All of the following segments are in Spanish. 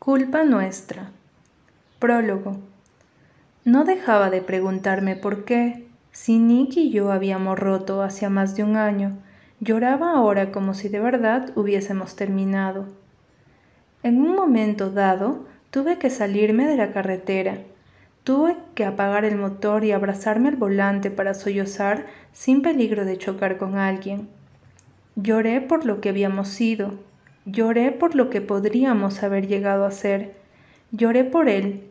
Culpa nuestra. Prólogo. No dejaba de preguntarme por qué, si Nick y yo habíamos roto hacía más de un año, lloraba ahora como si de verdad hubiésemos terminado. En un momento dado, tuve que salirme de la carretera. Tuve que apagar el motor y abrazarme al volante para sollozar sin peligro de chocar con alguien. Lloré por lo que habíamos sido, Lloré por lo que podríamos haber llegado a ser. Lloré por él,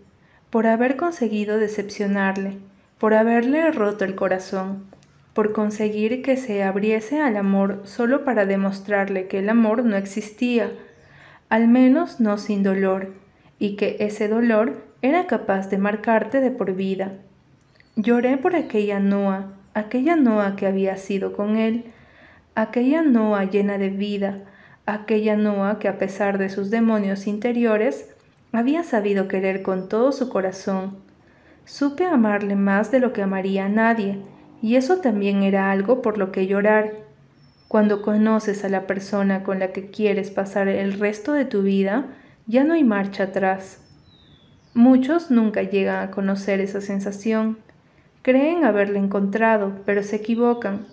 por haber conseguido decepcionarle, por haberle roto el corazón, por conseguir que se abriese al amor solo para demostrarle que el amor no existía, al menos no sin dolor, y que ese dolor era capaz de marcarte de por vida. Lloré por aquella Noa, aquella Noa que había sido con él, aquella Noa llena de vida, aquella Noa que a pesar de sus demonios interiores, había sabido querer con todo su corazón. Supe amarle más de lo que amaría a nadie, y eso también era algo por lo que llorar. Cuando conoces a la persona con la que quieres pasar el resto de tu vida, ya no hay marcha atrás. Muchos nunca llegan a conocer esa sensación. Creen haberla encontrado, pero se equivocan.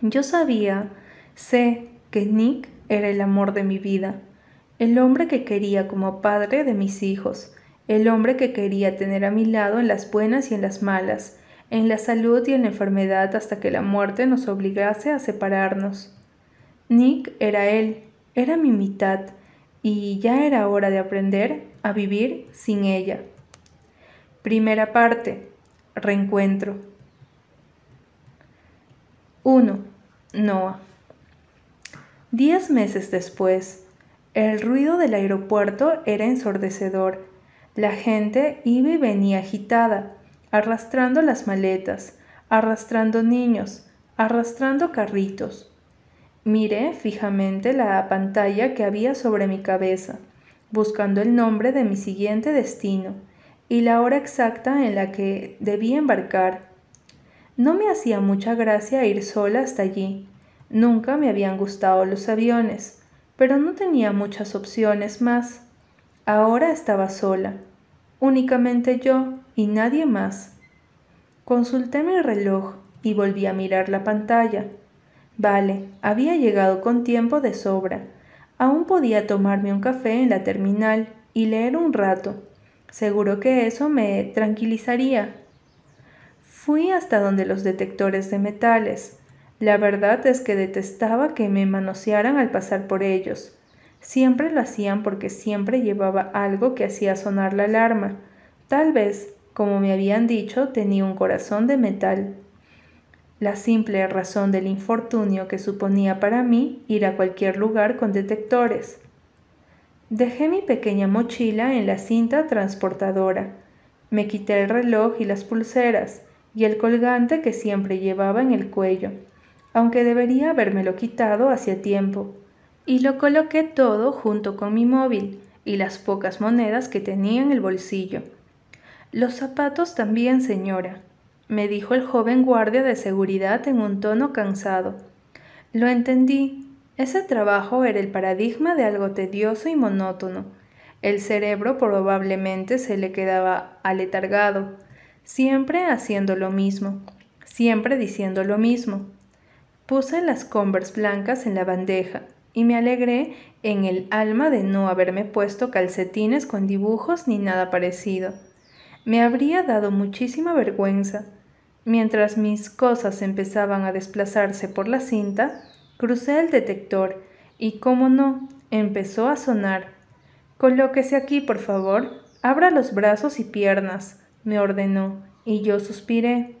Yo sabía, sé que Nick era el amor de mi vida, el hombre que quería como padre de mis hijos, el hombre que quería tener a mi lado en las buenas y en las malas, en la salud y en la enfermedad hasta que la muerte nos obligase a separarnos. Nick era él, era mi mitad, y ya era hora de aprender a vivir sin ella. Primera parte. Reencuentro. 1. Noah. Diez meses después, el ruido del aeropuerto era ensordecedor. La gente iba y venía agitada, arrastrando las maletas, arrastrando niños, arrastrando carritos. Miré fijamente la pantalla que había sobre mi cabeza, buscando el nombre de mi siguiente destino y la hora exacta en la que debía embarcar. No me hacía mucha gracia ir sola hasta allí, Nunca me habían gustado los aviones, pero no tenía muchas opciones más. Ahora estaba sola, únicamente yo y nadie más. Consulté mi reloj y volví a mirar la pantalla. Vale, había llegado con tiempo de sobra. Aún podía tomarme un café en la terminal y leer un rato. Seguro que eso me tranquilizaría. Fui hasta donde los detectores de metales, la verdad es que detestaba que me manosearan al pasar por ellos. Siempre lo hacían porque siempre llevaba algo que hacía sonar la alarma. Tal vez, como me habían dicho, tenía un corazón de metal. La simple razón del infortunio que suponía para mí ir a cualquier lugar con detectores. Dejé mi pequeña mochila en la cinta transportadora. Me quité el reloj y las pulseras y el colgante que siempre llevaba en el cuello aunque debería habérmelo quitado hacía tiempo, y lo coloqué todo junto con mi móvil y las pocas monedas que tenía en el bolsillo. Los zapatos también, señora, me dijo el joven guardia de seguridad en un tono cansado. Lo entendí. Ese trabajo era el paradigma de algo tedioso y monótono. El cerebro probablemente se le quedaba aletargado, siempre haciendo lo mismo, siempre diciendo lo mismo, Puse las Converse blancas en la bandeja y me alegré en el alma de no haberme puesto calcetines con dibujos ni nada parecido. Me habría dado muchísima vergüenza. Mientras mis cosas empezaban a desplazarse por la cinta, crucé el detector y, como no, empezó a sonar. Colóquese aquí, por favor. Abra los brazos y piernas, me ordenó, y yo suspiré.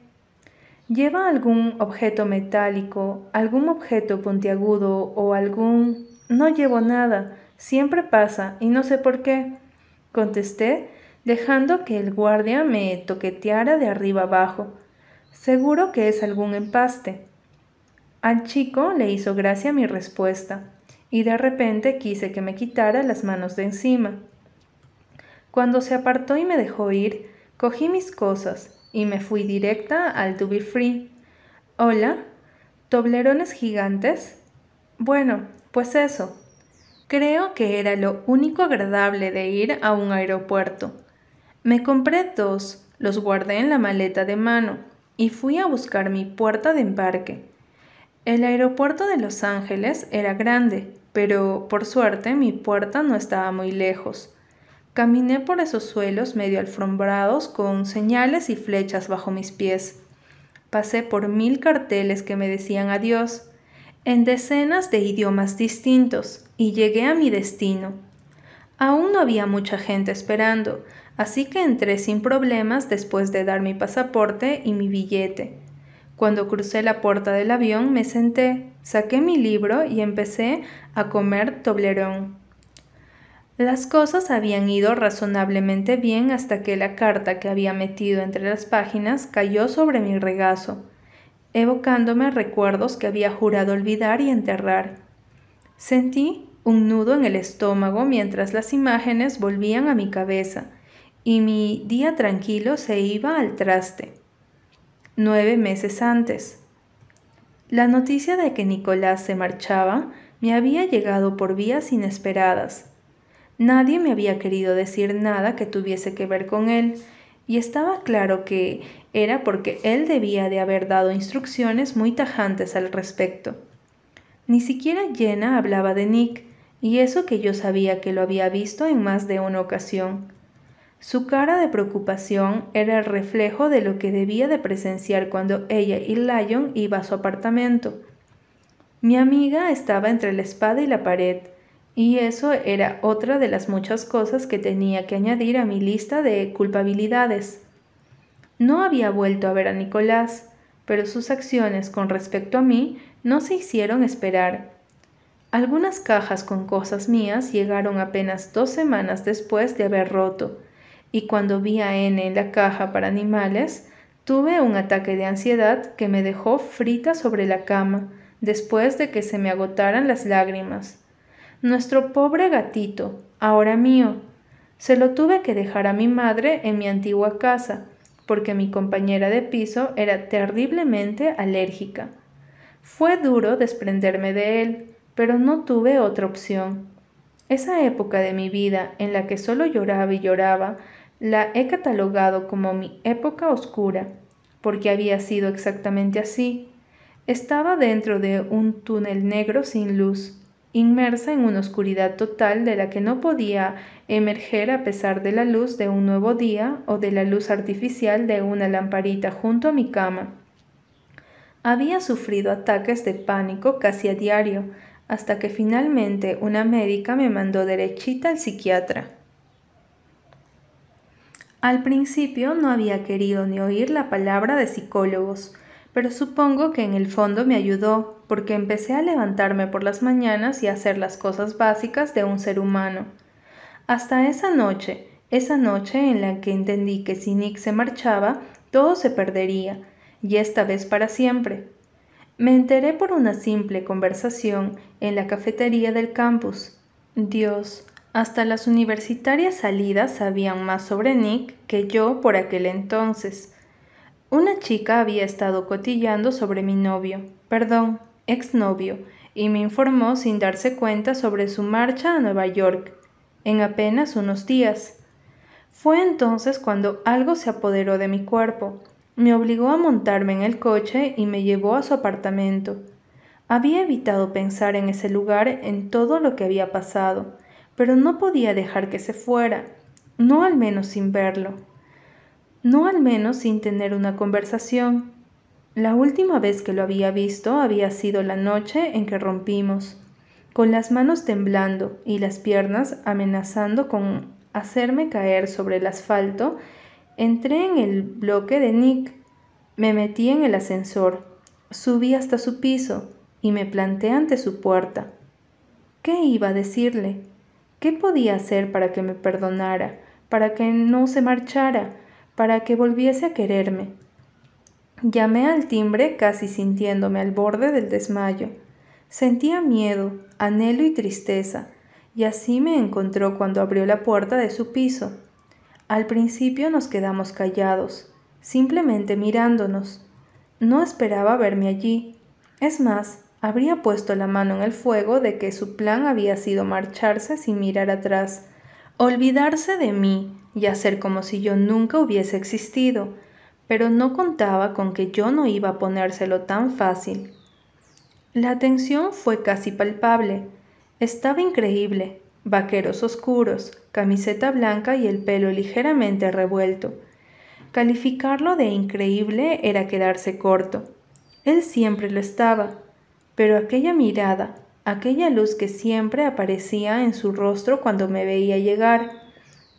¿Lleva algún objeto metálico, algún objeto puntiagudo o algún... No llevo nada, siempre pasa y no sé por qué, contesté, dejando que el guardia me toqueteara de arriba abajo. Seguro que es algún empaste. Al chico le hizo gracia mi respuesta, y de repente quise que me quitara las manos de encima. Cuando se apartó y me dejó ir, cogí mis cosas, y me fui directa al To Be Free. Hola, ¿toblerones gigantes? Bueno, pues eso. Creo que era lo único agradable de ir a un aeropuerto. Me compré dos, los guardé en la maleta de mano y fui a buscar mi puerta de embarque. El aeropuerto de Los Ángeles era grande, pero por suerte mi puerta no estaba muy lejos. Caminé por esos suelos medio alfombrados con señales y flechas bajo mis pies. Pasé por mil carteles que me decían adiós, en decenas de idiomas distintos, y llegué a mi destino. Aún no había mucha gente esperando, así que entré sin problemas después de dar mi pasaporte y mi billete. Cuando crucé la puerta del avión me senté, saqué mi libro y empecé a comer toblerón. Las cosas habían ido razonablemente bien hasta que la carta que había metido entre las páginas cayó sobre mi regazo, evocándome recuerdos que había jurado olvidar y enterrar. Sentí un nudo en el estómago mientras las imágenes volvían a mi cabeza y mi día tranquilo se iba al traste. Nueve meses antes. La noticia de que Nicolás se marchaba me había llegado por vías inesperadas. Nadie me había querido decir nada que tuviese que ver con él, y estaba claro que era porque él debía de haber dado instrucciones muy tajantes al respecto. Ni siquiera Jenna hablaba de Nick, y eso que yo sabía que lo había visto en más de una ocasión. Su cara de preocupación era el reflejo de lo que debía de presenciar cuando ella y Lyon iba a su apartamento. Mi amiga estaba entre la espada y la pared, y eso era otra de las muchas cosas que tenía que añadir a mi lista de culpabilidades. No había vuelto a ver a Nicolás, pero sus acciones con respecto a mí no se hicieron esperar. Algunas cajas con cosas mías llegaron apenas dos semanas después de haber roto, y cuando vi a N en la caja para animales, tuve un ataque de ansiedad que me dejó frita sobre la cama después de que se me agotaran las lágrimas. Nuestro pobre gatito, ahora mío, se lo tuve que dejar a mi madre en mi antigua casa, porque mi compañera de piso era terriblemente alérgica. Fue duro desprenderme de él, pero no tuve otra opción. Esa época de mi vida en la que solo lloraba y lloraba la he catalogado como mi época oscura, porque había sido exactamente así. Estaba dentro de un túnel negro sin luz, inmersa en una oscuridad total de la que no podía emerger a pesar de la luz de un nuevo día o de la luz artificial de una lamparita junto a mi cama. Había sufrido ataques de pánico casi a diario, hasta que finalmente una médica me mandó derechita al psiquiatra. Al principio no había querido ni oír la palabra de psicólogos, pero supongo que en el fondo me ayudó, porque empecé a levantarme por las mañanas y a hacer las cosas básicas de un ser humano. Hasta esa noche, esa noche en la que entendí que si Nick se marchaba, todo se perdería, y esta vez para siempre. Me enteré por una simple conversación en la cafetería del campus. Dios, hasta las universitarias salidas sabían más sobre Nick que yo por aquel entonces. Una chica había estado cotillando sobre mi novio, perdón, exnovio, y me informó sin darse cuenta sobre su marcha a Nueva York, en apenas unos días. Fue entonces cuando algo se apoderó de mi cuerpo, me obligó a montarme en el coche y me llevó a su apartamento. Había evitado pensar en ese lugar en todo lo que había pasado, pero no podía dejar que se fuera, no al menos sin verlo, no al menos sin tener una conversación. La última vez que lo había visto había sido la noche en que rompimos, con las manos temblando y las piernas amenazando con hacerme caer sobre el asfalto, entré en el bloque de Nick, me metí en el ascensor, subí hasta su piso y me planté ante su puerta. ¿Qué iba a decirle? ¿Qué podía hacer para que me perdonara, para que no se marchara, para que volviese a quererme? Llamé al timbre casi sintiéndome al borde del desmayo. Sentía miedo, anhelo y tristeza, y así me encontró cuando abrió la puerta de su piso. Al principio nos quedamos callados, simplemente mirándonos. No esperaba verme allí. Es más, habría puesto la mano en el fuego de que su plan había sido marcharse sin mirar atrás, olvidarse de mí y hacer como si yo nunca hubiese existido, pero no contaba con que yo no iba a ponérselo tan fácil. La tensión fue casi palpable. Estaba increíble. Vaqueros oscuros, camiseta blanca y el pelo ligeramente revuelto. Calificarlo de increíble era quedarse corto. Él siempre lo estaba, pero aquella mirada, aquella luz que siempre aparecía en su rostro cuando me veía llegar,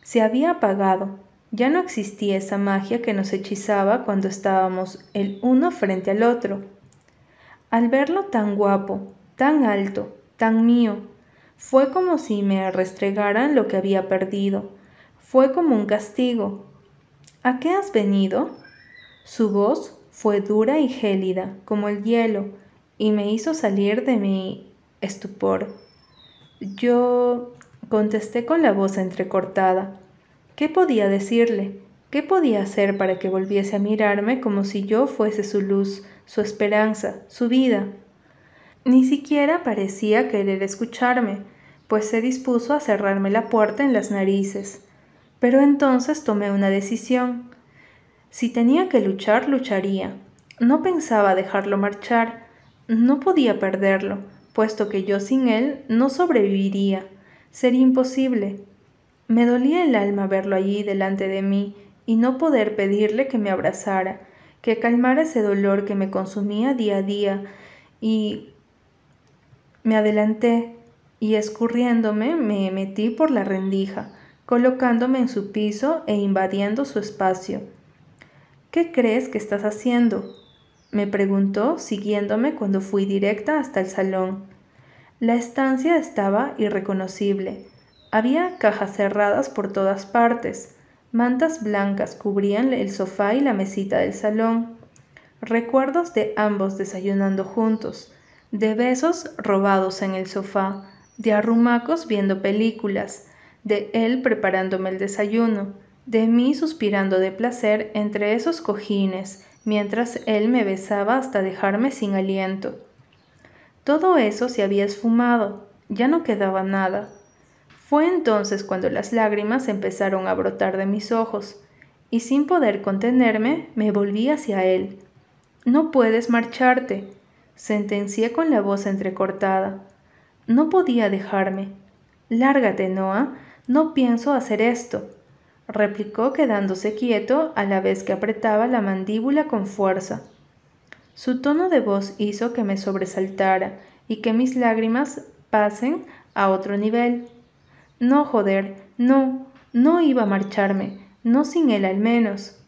se había apagado ya no existía esa magia que nos hechizaba cuando estábamos el uno frente al otro. Al verlo tan guapo, tan alto, tan mío, fue como si me restregaran lo que había perdido. Fue como un castigo. ¿A qué has venido? Su voz fue dura y gélida, como el hielo, y me hizo salir de mi estupor. Yo contesté con la voz entrecortada. ¿Qué podía decirle? ¿Qué podía hacer para que volviese a mirarme como si yo fuese su luz, su esperanza, su vida? Ni siquiera parecía querer escucharme, pues se dispuso a cerrarme la puerta en las narices. Pero entonces tomé una decisión. Si tenía que luchar, lucharía. No pensaba dejarlo marchar. No podía perderlo, puesto que yo sin él no sobreviviría. Sería imposible. Me dolía el alma verlo allí delante de mí y no poder pedirle que me abrazara, que calmara ese dolor que me consumía día a día y me adelanté y escurriéndome me metí por la rendija, colocándome en su piso e invadiendo su espacio. ¿Qué crees que estás haciendo? me preguntó, siguiéndome cuando fui directa hasta el salón. La estancia estaba irreconocible. Había cajas cerradas por todas partes. Mantas blancas cubrían el sofá y la mesita del salón. Recuerdos de ambos desayunando juntos, de besos robados en el sofá, de arrumacos viendo películas, de él preparándome el desayuno, de mí suspirando de placer entre esos cojines, mientras él me besaba hasta dejarme sin aliento. Todo eso se había esfumado, ya no quedaba nada. Fue entonces cuando las lágrimas empezaron a brotar de mis ojos, y sin poder contenerme me volví hacia él. No puedes marcharte, sentencié con la voz entrecortada. No podía dejarme. Lárgate, Noah, no pienso hacer esto, replicó quedándose quieto a la vez que apretaba la mandíbula con fuerza. Su tono de voz hizo que me sobresaltara y que mis lágrimas pasen a otro nivel. No, joder, no, no iba a marcharme, no sin él al menos.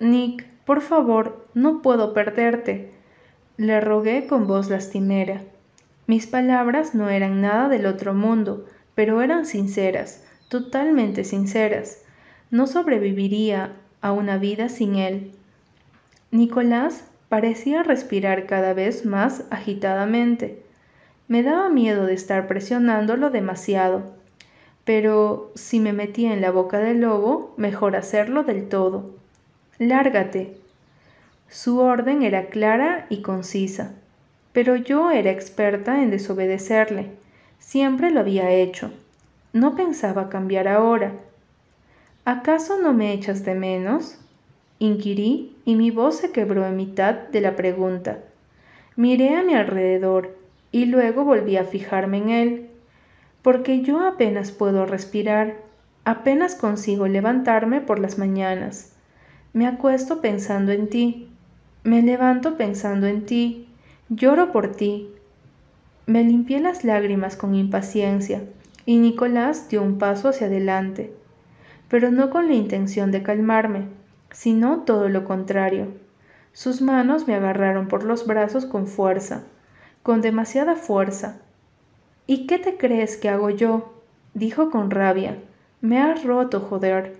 Nick, por favor, no puedo perderte. Le rogué con voz lastimera. Mis palabras no eran nada del otro mundo, pero eran sinceras, totalmente sinceras. No sobreviviría a una vida sin él. Nicolás parecía respirar cada vez más agitadamente. Me daba miedo de estar presionándolo demasiado pero si me metía en la boca del lobo, mejor hacerlo del todo. Lárgate. Su orden era clara y concisa, pero yo era experta en desobedecerle. Siempre lo había hecho. No pensaba cambiar ahora. ¿Acaso no me echas de menos? Inquirí y mi voz se quebró en mitad de la pregunta. Miré a mi alrededor y luego volví a fijarme en él porque yo apenas puedo respirar, apenas consigo levantarme por las mañanas. Me acuesto pensando en ti, me levanto pensando en ti, lloro por ti. Me limpié las lágrimas con impaciencia y Nicolás dio un paso hacia adelante, pero no con la intención de calmarme, sino todo lo contrario. Sus manos me agarraron por los brazos con fuerza, con demasiada fuerza, ¿Y qué te crees que hago yo? dijo con rabia. Me has roto, joder.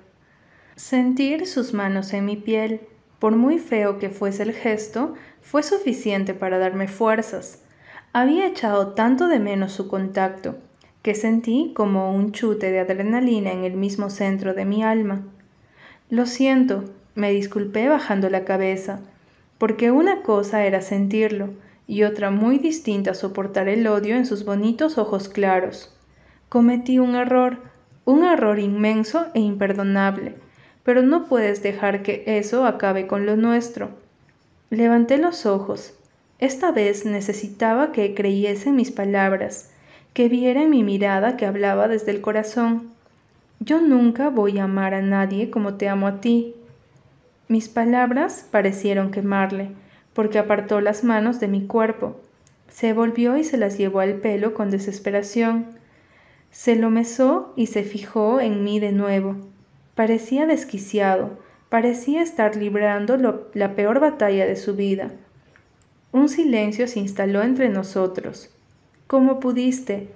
Sentir sus manos en mi piel, por muy feo que fuese el gesto, fue suficiente para darme fuerzas. Había echado tanto de menos su contacto, que sentí como un chute de adrenalina en el mismo centro de mi alma. Lo siento, me disculpé bajando la cabeza, porque una cosa era sentirlo, y otra muy distinta soportar el odio en sus bonitos ojos claros. Cometí un error, un error inmenso e imperdonable, pero no puedes dejar que eso acabe con lo nuestro. Levanté los ojos. Esta vez necesitaba que creyese mis palabras, que viera en mi mirada que hablaba desde el corazón. Yo nunca voy a amar a nadie como te amo a ti. Mis palabras parecieron quemarle, porque apartó las manos de mi cuerpo. Se volvió y se las llevó al pelo con desesperación. Se lo mesó y se fijó en mí de nuevo. Parecía desquiciado, parecía estar librando la peor batalla de su vida. Un silencio se instaló entre nosotros. ¿Cómo pudiste?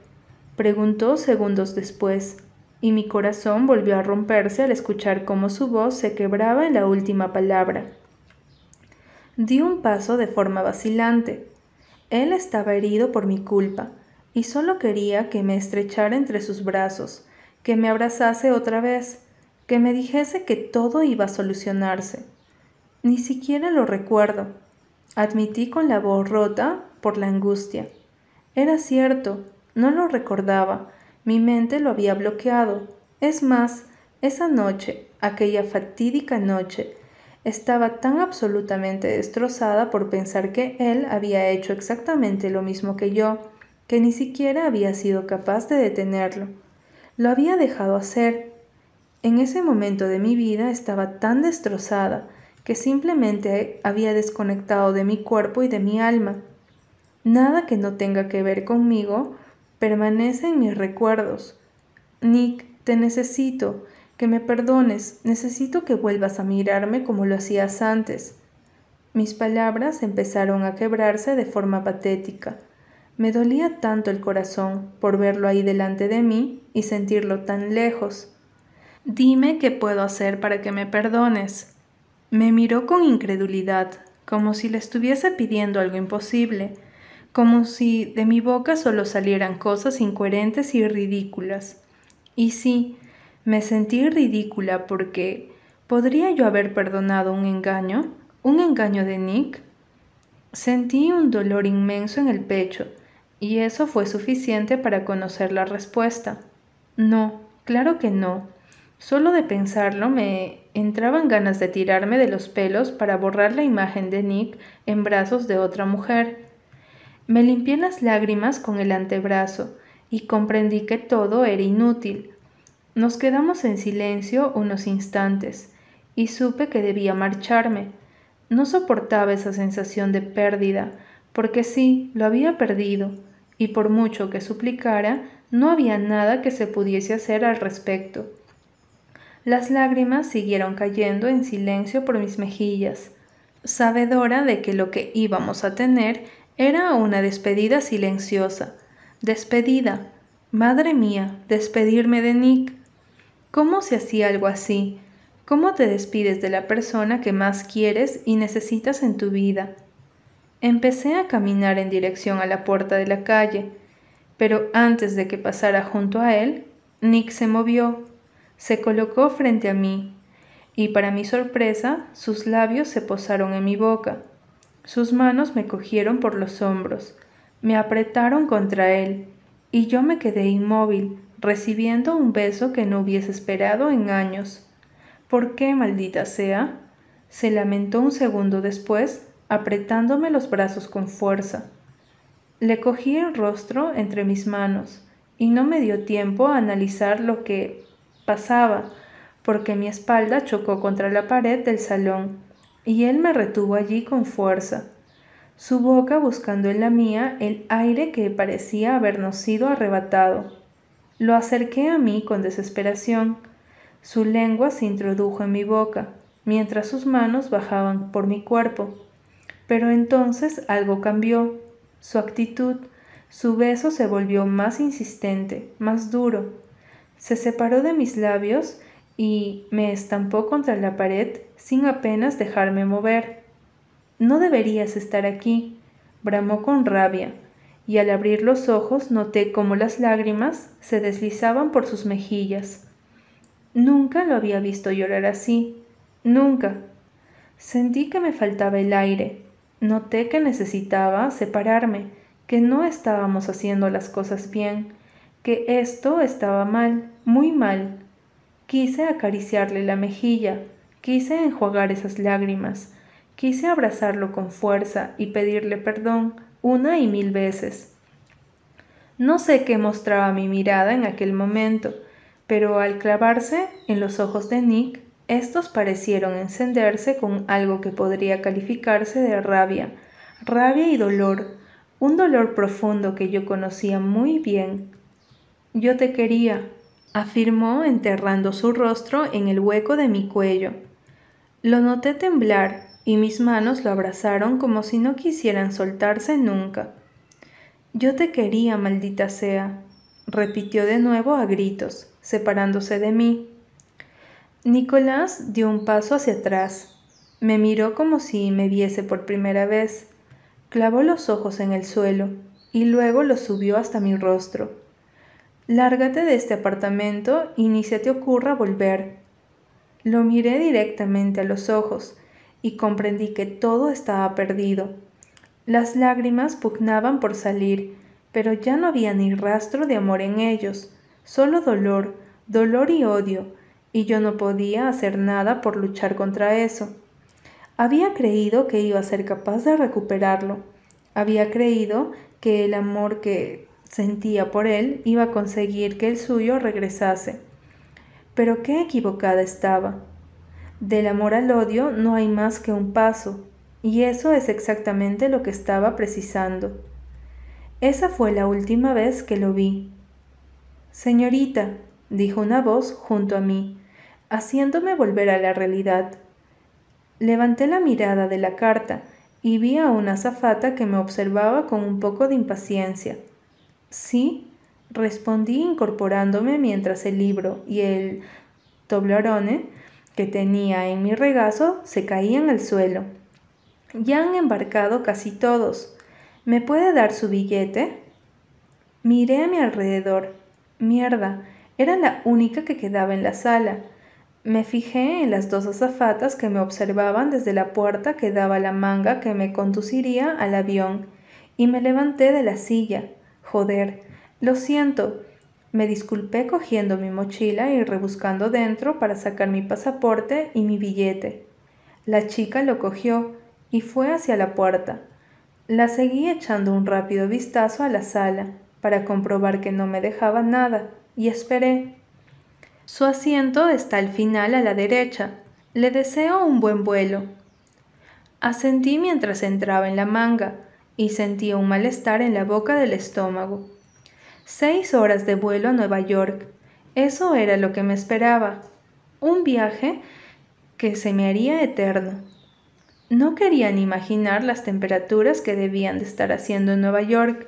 preguntó segundos después y mi corazón volvió a romperse al escuchar cómo su voz se quebraba en la última palabra. Di un paso de forma vacilante. Él estaba herido por mi culpa, y solo quería que me estrechara entre sus brazos, que me abrazase otra vez, que me dijese que todo iba a solucionarse. Ni siquiera lo recuerdo. Admití con la voz rota por la angustia. Era cierto, no lo recordaba, mi mente lo había bloqueado. Es más, esa noche, aquella fatídica noche, estaba tan absolutamente destrozada por pensar que él había hecho exactamente lo mismo que yo, que ni siquiera había sido capaz de detenerlo. Lo había dejado hacer. En ese momento de mi vida estaba tan destrozada que simplemente había desconectado de mi cuerpo y de mi alma. Nada que no tenga que ver conmigo permanece en mis recuerdos. Nick, te necesito, que me perdones, necesito que vuelvas a mirarme como lo hacías antes. Mis palabras empezaron a quebrarse de forma patética. Me dolía tanto el corazón por verlo ahí delante de mí y sentirlo tan lejos. Dime qué puedo hacer para que me perdones. Me miró con incredulidad, como si le estuviese pidiendo algo imposible como si de mi boca solo salieran cosas incoherentes y ridículas. Y sí, me sentí ridícula porque ¿podría yo haber perdonado un engaño? ¿Un engaño de Nick? Sentí un dolor inmenso en el pecho, y eso fue suficiente para conocer la respuesta. No, claro que no. Solo de pensarlo me entraban ganas de tirarme de los pelos para borrar la imagen de Nick en brazos de otra mujer me limpié las lágrimas con el antebrazo y comprendí que todo era inútil. Nos quedamos en silencio unos instantes y supe que debía marcharme. No soportaba esa sensación de pérdida, porque sí, lo había perdido, y por mucho que suplicara, no había nada que se pudiese hacer al respecto. Las lágrimas siguieron cayendo en silencio por mis mejillas, sabedora de que lo que íbamos a tener era una despedida silenciosa. Despedida. Madre mía, despedirme de Nick. ¿Cómo se hacía algo así? ¿Cómo te despides de la persona que más quieres y necesitas en tu vida? Empecé a caminar en dirección a la puerta de la calle, pero antes de que pasara junto a él, Nick se movió, se colocó frente a mí, y para mi sorpresa sus labios se posaron en mi boca. Sus manos me cogieron por los hombros, me apretaron contra él, y yo me quedé inmóvil, recibiendo un beso que no hubiese esperado en años. ¿Por qué, maldita sea? se lamentó un segundo después, apretándome los brazos con fuerza. Le cogí el rostro entre mis manos, y no me dio tiempo a analizar lo que pasaba, porque mi espalda chocó contra la pared del salón y él me retuvo allí con fuerza, su boca buscando en la mía el aire que parecía habernos sido arrebatado. Lo acerqué a mí con desesperación. Su lengua se introdujo en mi boca, mientras sus manos bajaban por mi cuerpo. Pero entonces algo cambió. Su actitud, su beso se volvió más insistente, más duro. Se separó de mis labios y me estampó contra la pared sin apenas dejarme mover. No deberías estar aquí, bramó con rabia, y al abrir los ojos noté cómo las lágrimas se deslizaban por sus mejillas. Nunca lo había visto llorar así, nunca. Sentí que me faltaba el aire. Noté que necesitaba separarme, que no estábamos haciendo las cosas bien, que esto estaba mal, muy mal. Quise acariciarle la mejilla, quise enjuagar esas lágrimas, quise abrazarlo con fuerza y pedirle perdón una y mil veces. No sé qué mostraba mi mirada en aquel momento, pero al clavarse en los ojos de Nick, estos parecieron encenderse con algo que podría calificarse de rabia, rabia y dolor, un dolor profundo que yo conocía muy bien. Yo te quería, afirmó enterrando su rostro en el hueco de mi cuello. Lo noté temblar y mis manos lo abrazaron como si no quisieran soltarse nunca. Yo te quería, maldita sea, repitió de nuevo a gritos, separándose de mí. Nicolás dio un paso hacia atrás. Me miró como si me viese por primera vez. Clavó los ojos en el suelo y luego los subió hasta mi rostro. Lárgate de este apartamento y ni se te ocurra volver. Lo miré directamente a los ojos y comprendí que todo estaba perdido. Las lágrimas pugnaban por salir, pero ya no había ni rastro de amor en ellos, solo dolor, dolor y odio, y yo no podía hacer nada por luchar contra eso. Había creído que iba a ser capaz de recuperarlo. Había creído que el amor que sentía por él iba a conseguir que el suyo regresase. Pero qué equivocada estaba. Del amor al odio no hay más que un paso, y eso es exactamente lo que estaba precisando. Esa fue la última vez que lo vi. Señorita, dijo una voz junto a mí, haciéndome volver a la realidad. Levanté la mirada de la carta y vi a una azafata que me observaba con un poco de impaciencia. Sí, respondí incorporándome mientras el libro y el toblerone que tenía en mi regazo se caían al suelo. Ya han embarcado casi todos. ¿Me puede dar su billete? Miré a mi alrededor. Mierda, era la única que quedaba en la sala. Me fijé en las dos azafatas que me observaban desde la puerta que daba la manga que me conduciría al avión, y me levanté de la silla. Joder, lo siento. Me disculpé cogiendo mi mochila y rebuscando dentro para sacar mi pasaporte y mi billete. La chica lo cogió y fue hacia la puerta. La seguí echando un rápido vistazo a la sala para comprobar que no me dejaba nada y esperé. Su asiento está al final a la derecha. Le deseo un buen vuelo. Asentí mientras entraba en la manga y sentía un malestar en la boca del estómago. Seis horas de vuelo a Nueva York. Eso era lo que me esperaba. Un viaje que se me haría eterno. No quería ni imaginar las temperaturas que debían de estar haciendo en Nueva York,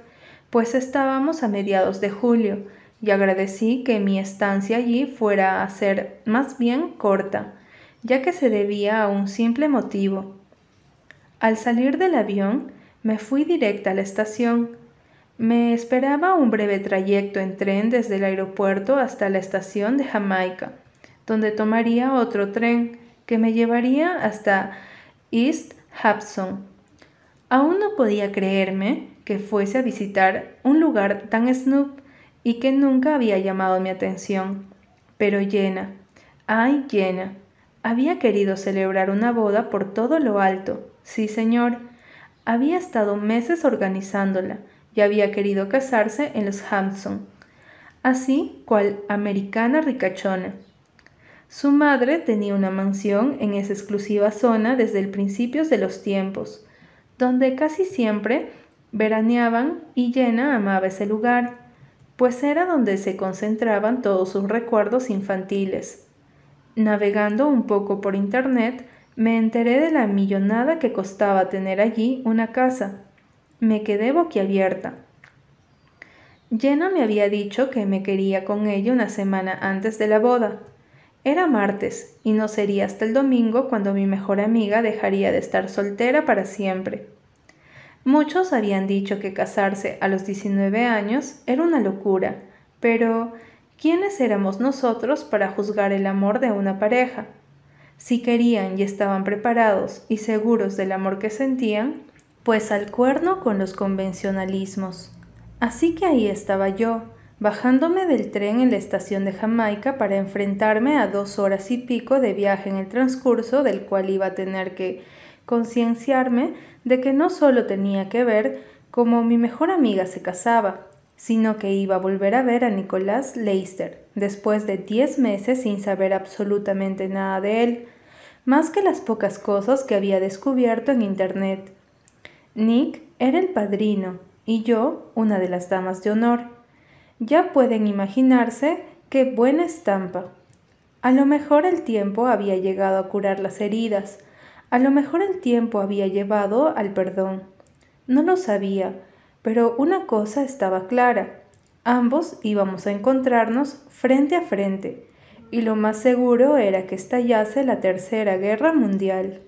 pues estábamos a mediados de julio y agradecí que mi estancia allí fuera a ser más bien corta, ya que se debía a un simple motivo. Al salir del avión, me fui directa a la estación. Me esperaba un breve trayecto en tren desde el aeropuerto hasta la estación de Jamaica, donde tomaría otro tren que me llevaría hasta East Hudson. Aún no podía creerme que fuese a visitar un lugar tan snoop y que nunca había llamado mi atención. Pero llena, ay llena, había querido celebrar una boda por todo lo alto, sí señor, había estado meses organizándola y había querido casarse en los Hampson, así cual americana ricachona. Su madre tenía una mansión en esa exclusiva zona desde el principio de los tiempos, donde casi siempre veraneaban y llena amaba ese lugar pues era donde se concentraban todos sus recuerdos infantiles. Navegando un poco por internet, me enteré de la millonada que costaba tener allí una casa. Me quedé boquiabierta. Jenna me había dicho que me quería con ella una semana antes de la boda. Era martes, y no sería hasta el domingo cuando mi mejor amiga dejaría de estar soltera para siempre. Muchos habían dicho que casarse a los 19 años era una locura, pero ¿quiénes éramos nosotros para juzgar el amor de una pareja? Si querían y estaban preparados y seguros del amor que sentían, Pues al cuerno con los convencionalismos. Así que ahí estaba yo, bajándome del tren en la estación de Jamaica para enfrentarme a dos horas y pico de viaje en el transcurso del cual iba a tener que concienciarme de que no solo tenía que ver cómo mi mejor amiga se casaba, sino que iba a volver a ver a Nicolás Leister, después de diez meses sin saber absolutamente nada de él, más que las pocas cosas que había descubierto en Internet. Nick era el padrino y yo una de las damas de honor. Ya pueden imaginarse qué buena estampa. A lo mejor el tiempo había llegado a curar las heridas, a lo mejor el tiempo había llevado al perdón. No lo sabía, pero una cosa estaba clara. Ambos íbamos a encontrarnos frente a frente, y lo más seguro era que estallase la Tercera Guerra Mundial.